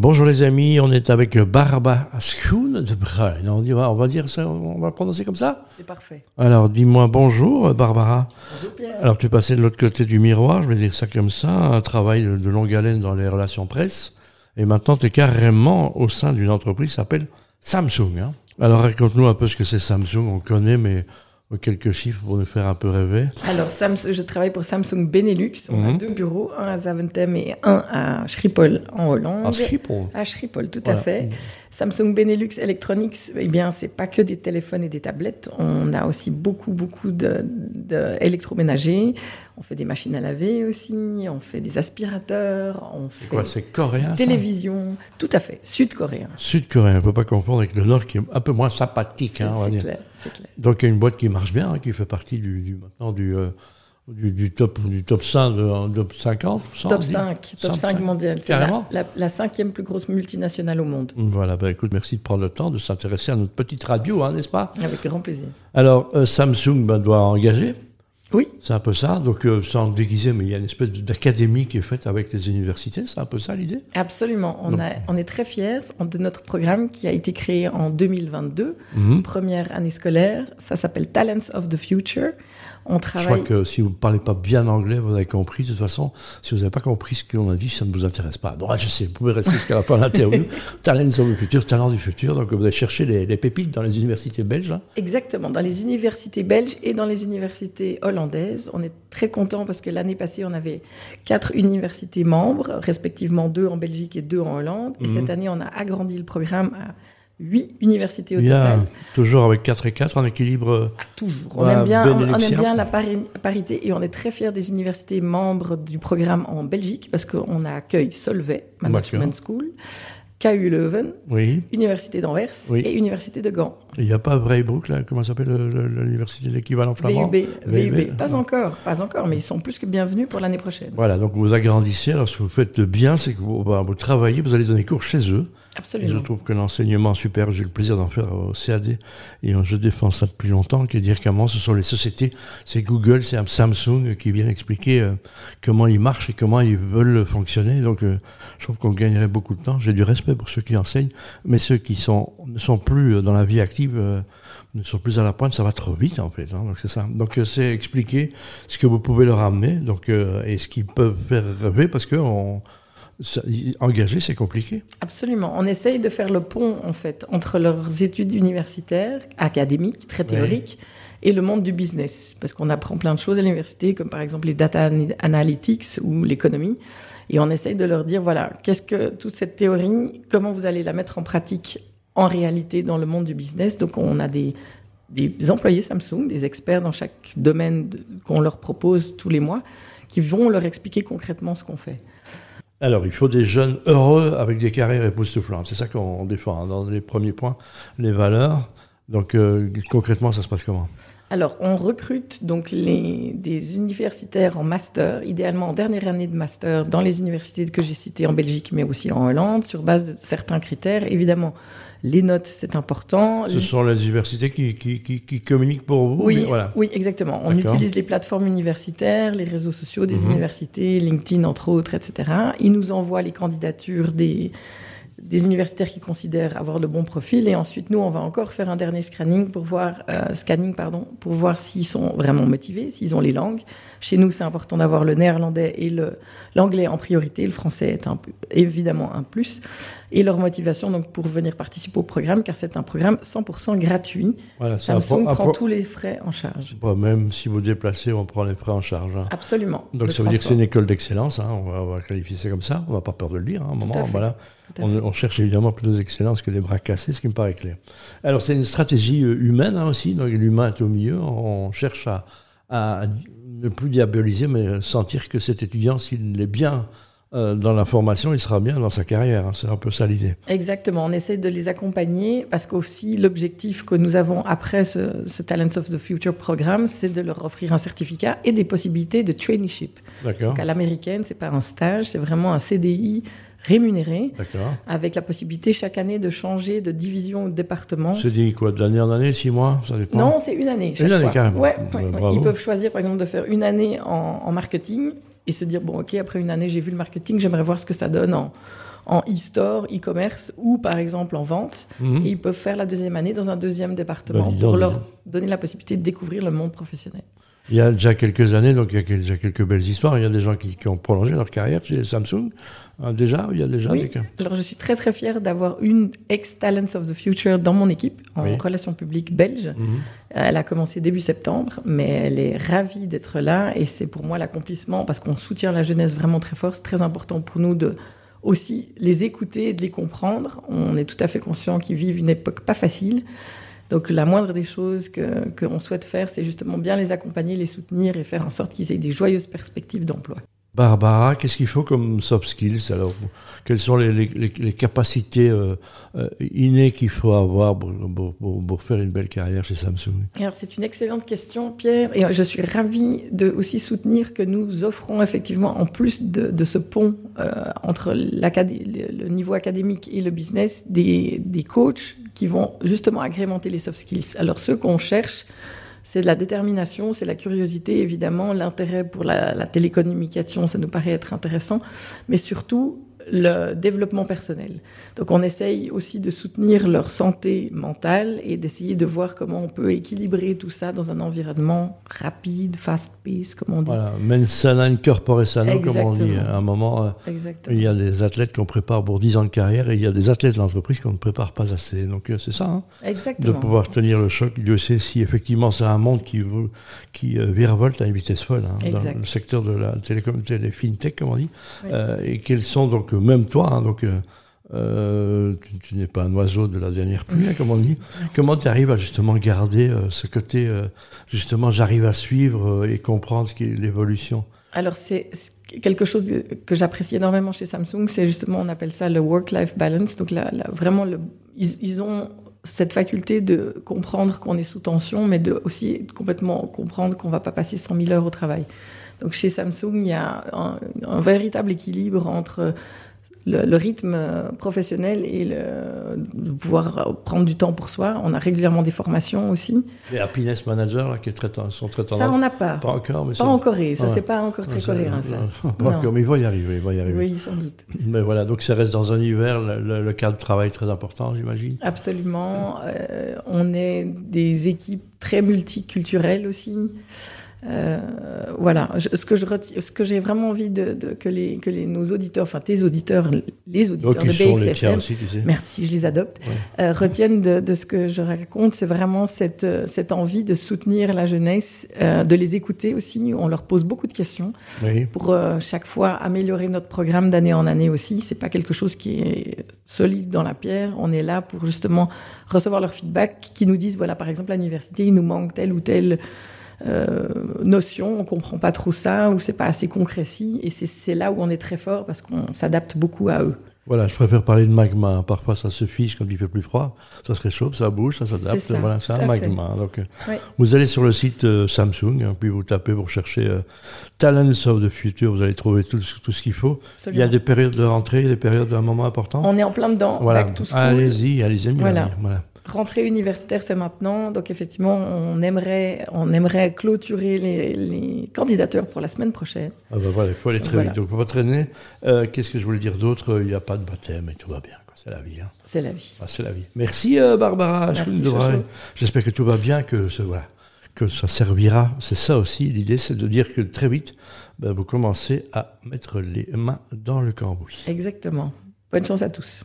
Bonjour les amis, on est avec Barbara Schoen de Bruin. On, dit, on va dire ça, on va le prononcer comme ça C'est parfait. Alors dis-moi bonjour Barbara. Bonjour Pierre. Alors tu es passé de l'autre côté du miroir, je vais dire ça comme ça, un travail de longue haleine dans les relations presse. Et maintenant tu es carrément au sein d'une entreprise qui s'appelle Samsung. Hein. Alors raconte-nous un peu ce que c'est Samsung, on connaît mais quelques chiffres pour nous faire un peu rêver. Alors, Samsung, je travaille pour Samsung Benelux. On a Mhm. deux bureaux, un à Zaventem et un à Schiphol en Hollande. À Schiphol. À Schiphol, tout Voilà. à fait. Samsung Benelux Electronics, eh bien, c'est pas que des téléphones et des tablettes. On a aussi beaucoup, beaucoup de, de électroménagers. On fait des machines à laver aussi. On fait des aspirateurs. On fait quoi, c'est coréen ça? télévision. Tout à fait. Sud-coréen. Sud-coréen, on ne peut pas confondre avec le Nord qui est un peu moins sympathique. C'est Hein, on va c'est dire. clair. C'est clair. Donc il y a une boîte qui marche bien, hein, qui fait partie du, du- maintenant du, euh, du, du top du top 5 de, top 50 100, Top on dit 5, top 105. 5 mondial. C'est la, la, la cinquième plus grosse multinationale au monde. Voilà, bah écoute, merci de prendre le temps de s'intéresser à notre petite radio, hein, n'est-ce pas? Avec grand plaisir. Alors euh, Samsung bah, doit engager, Oui, c'est un peu ça. Donc euh, sans déguiser, mais il y a une espèce d'académie qui est faite avec les universités, c'est un peu ça l'idée absolument. On, Donc- a, on est très fiers de notre programme qui a été créé en 2022, Mhm. première année scolaire. Ça s'appelle Talents of the Future. On Je crois que si vous ne parlez pas bien anglais, vous avez compris. De toute façon, si vous n'avez pas compris ce qu'on a dit, ça ne vous intéresse pas. Donc, je sais, vous pouvez rester jusqu'à la fin de l'interview. Talents of the future, talent du futur. Donc, vous allez chercher les, les pépites dans les universités belges. hein. Exactement, dans les universités belges et dans les universités hollandaises. On est très content parce que l'année passée, on avait quatre universités membres, respectivement deux en Belgique et deux en Hollande. Et Mhm. cette année, on a agrandi le programme à huit universités au total. toujours avec 4 et 4 en équilibre. euh, Toujours. On, Ouais, aime bien, on- aime bien la pari- parité et on est très fiers des universités membres du programme en Belgique parce qu'on a accueil Solvay, Management School, KU Leuven, Oui. Université d'Anvers Oui. et Université de Gand. Il n'y a pas Braybrook, là, comment s'appelle le- le- l'université de l'équivalent flamand? VUB, VUB. VUB. Pas encore, pas encore, mais ils sont plus que bienvenus pour l'année prochaine. Voilà, donc vous agrandissez. Alors, ce que vous faites bien, c'est que vous, bah, vous travaillez, vous allez donner cours chez eux. Et je Absolument. trouve que l'enseignement super, j'ai le plaisir d'en faire au CAD et je défends ça depuis longtemps, qui est dire comment ce sont les sociétés, c'est Google, c'est Samsung qui viennent expliquer euh, comment ils marchent et comment ils veulent fonctionner. Donc euh, je trouve qu'on gagnerait beaucoup de temps. J'ai du respect pour ceux qui enseignent, mais ceux qui sont ne sont plus euh, dans la vie active. Euh, ne sont plus à la pointe, ça va trop vite en fait. hein. donc c'est ça. Donc euh, c'est expliquer ce que vous pouvez leur amener, donc euh, et ce qu'ils peuvent faire rêver, parce que on, ça- y- engager c'est compliqué. Absolument. On essaye de faire le pont, en fait, entre leurs études universitaires, académiques, très théoriques, et le monde du business. Parce qu'on apprend plein de choses à l'université, comme par exemple les data an- analytics ou l'économie. Et on essaye de leur dire, voilà, qu'est-ce que toute cette théorie, comment vous allez la mettre en pratique en réalité dans le monde du business. Donc on a des, employés Samsung, des experts dans chaque domaine qu'on leur propose tous les mois, qui vont leur expliquer concrètement ce qu'on fait. Alors, il faut des jeunes heureux avec des carrières époustouflantes. C'est ça qu'on défend hein, dans les premiers points, les valeurs. Donc, euh, concrètement, ça se passe comment? Alors, on recrute donc les, des universitaires en master, idéalement en dernière année de master dans les universités que j'ai citées en Belgique, mais aussi en Hollande, sur base de certains critères. Évidemment, les notes, c'est important. Ce sont les universités qui, qui, qui, qui communiquent pour vous Oui, voilà. oui, exactement. On utilise les plateformes universitaires, les réseaux sociaux des Mhm. universités, LinkedIn entre autres, etc. Ils nous envoient les candidatures des, des universitaires qui considèrent avoir le bon profil et ensuite nous on va encore faire un dernier scanning pour voir euh, scanning pardon pour voir s'ils sont vraiment motivés, s'ils ont les langues. Chez nous c'est important d'avoir le néerlandais et le l'anglais en priorité, le français est un, évidemment un plus et leur motivation donc pour venir participer au programme car c'est un programme 100% gratuit. Voilà, Samsung prend pro- tous les frais en charge. Bon, même si vous déplacez, on prend les frais en charge. hein. Absolument. Donc, ça veut dire que c'est une école d'excellence. hein. On, va, on va qualifier ça comme ça. On n'a pas peur de le dire. hein, à un moment, voilà. Tout à On. On cherche évidemment plus d'excellence que des bras cassés, ce qui me paraît clair. Alors, c'est une stratégie euh, humaine hein, aussi. Donc, l'humain est au milieu. On cherche à, à ne plus diaboliser, mais sentir que cet étudiant, s'il est bien euh, dans la formation, il sera bien dans sa carrière. hein. C'est un peu ça l'idée. Exactement, on essaie de les accompagner parce qu'aussi l'objectif que nous avons après ce, ce Talents of the Future programme, c'est de leur offrir un certificat et des possibilités de traineeship. D'accord. Donc à l'américaine, c'est pas un stage, c'est vraiment un CDI rémunéré avec la possibilité chaque année de changer de division ou de département. C'est dit quoi De l'année en année, six mois Ça dépend? Non, c'est une année. Chaque Une année, fois. carrément. Ouais, Bah, ouais, ouais. bravo. Ils peuvent choisir, par exemple, de faire une année en, en marketing et se dire bon, ok, après une année, j'ai vu le marketing, j'aimerais voir ce que ça donne en, en e-store, e-commerce ou par exemple en vente. Mhm. Et ils peuvent faire la deuxième année dans un deuxième département Bah, pour leur donner la possibilité de découvrir le monde professionnel. Il y a déjà quelques années, donc il y a déjà quelques belles histoires. Il y a des gens qui, qui ont prolongé leur carrière chez Samsung. Hein, déjà, il y a déjà Oui. des cas. Alors je suis très très fière d'avoir une ex-Talents of the Future dans mon équipe en Oui. relations publiques belge. Mhm. Elle a commencé début septembre, mais elle est ravie d'être là et c'est pour moi l'accomplissement parce qu'on soutient la jeunesse vraiment très fort. C'est très important pour nous de aussi les écouter et de les comprendre. On est tout à fait conscient qu'ils vivent une époque pas facile. Donc la moindre des choses que qu'on souhaite faire, c'est justement bien les accompagner, les soutenir et faire en sorte qu'ils aient des joyeuses perspectives d'emploi. Barbara, qu'est-ce qu'il faut comme soft skills Quelles sont les, capacités euh, euh, innées qu'il faut avoir pour, faire une belle carrière chez Samsung? Alors c'est une excellente question, Pierre, et je suis ravie de aussi soutenir que nous offrons effectivement, en plus de, ce pont euh, entre le niveau académique et le business, des, des coachs qui vont justement agrémenter les soft skills. Alors ceux qu'on cherche, c'est de la détermination, c'est la curiosité, évidemment, l'intérêt pour la, la télécommunication, ça nous paraît être intéressant, mais surtout le développement personnel. Donc on essaye aussi de soutenir leur santé mentale et d'essayer de voir comment on peut équilibrer tout ça dans un environnement rapide, fast-paced, comme on dit. Voilà, mens sana in corpore sano, comme on dit. À un moment, euh, Exactement. il y a des athlètes qu'on prépare pour 10 ans de carrière et il y a des athlètes de l'entreprise qu'on ne prépare pas assez. Donc euh, c'est ça, hein, de pouvoir tenir le choc. Dieu sait si effectivement c'est un monde qui, qui euh, virevolte à une vitesse folle hein, dans le secteur de la télécom, télé, fintech, comme on dit. Oui. Euh, et quels sont donc, même toi, hein, donc, euh, euh, tu, n'es pas un oiseau de la dernière pluie, hein, comme on dit. Comment tu arrives à justement garder euh, ce côté, justement, j'arrive à suivre et comprendre l'évolution? Alors, c'est quelque chose que j'apprécie énormément chez Samsung, c'est justement, on appelle ça le work-life balance. Donc, là, vraiment, ils, ont cette faculté de comprendre qu'on est sous tension, mais de aussi complètement comprendre qu'on va pas passer 100 000 heures au travail. Donc, chez Samsung, il y a un véritable équilibre entre le, le rythme euh, professionnel et le, de pouvoir prendre du temps pour soi. On a régulièrement des formations aussi. Les happiness managers, là, qui est très, ten- sont très Ça, on n'a pas. Pas encore, mais Pas en Corée, ça Ouais. c'est pas encore très coréen ça. non, Pas Non. encore, mais il va y arriver, il va y arriver. Oui, sans doute. Mais voilà, donc ça reste dans un univers, le, le- le cadre de travail est très important, j'imagine. Absolument. Euh, on est des équipes très multiculturelles aussi. Euh, voilà, Je- ce que je reti- ce que j'ai vraiment envie de, de- que les que les nos auditeurs, enfin tes auditeurs, les auditeurs Donc de BXFM, aussi, tu sais. merci, je les adopte, Ouais. euh, retiennent de, de ce que je raconte, c'est vraiment cette euh, cette envie de soutenir la jeunesse, euh, de les écouter aussi. On leur pose beaucoup de questions. Oui. pour euh, chaque fois améliorer notre programme d'année en année aussi. C'est pas quelque chose qui est solide dans la pierre. On est là pour justement recevoir leur feedback, qui nous disent voilà par exemple à l'université il nous manque telle ou telle euh, notion, on comprend pas trop ça ou c'est pas assez concrécis. Et c'est- là où on est très fort parce qu'on s'adapte beaucoup à eux. Voilà, je préfère parler de magma. Parfois, ça se fiche quand il fait plus froid. Ça se réchauffe, ça bouge, ça s'adapte. Voilà, c'est un fait. magma. Donc, euh, Oui. vous allez sur le site euh, Samsung, hein, puis vous tapez pour chercher euh, Talents of the Future. Vous allez trouver tout, ce- tout ce qu'il faut. Il y a des périodes de rentrée, des périodes d'un moment important. On est en plein dedans. Voilà, allez-y, allez-y. Voilà. allez, voilà. Rentrée universitaire, c'est maintenant. Donc effectivement, on aimerait, on aimerait clôturer les, les candidatures pour la semaine prochaine. Ah ben voilà, il faut aller très Voilà. vite. Donc, on va traîner. Euh, Qu'est-ce que je voulais dire d'autre? Il n'y a pas de baptême et tout va bien. C'est la vie. Hein. C'est la vie. Ah, c'est la vie. Merci euh, Barbara. J'espère que tout va bien, que, ce- voilà, que ça servira. C'est ça aussi l'idée, c'est de dire que très vite, ben, vous commencez à mettre les mains dans le cambouis. Exactement. Bonne chance à tous.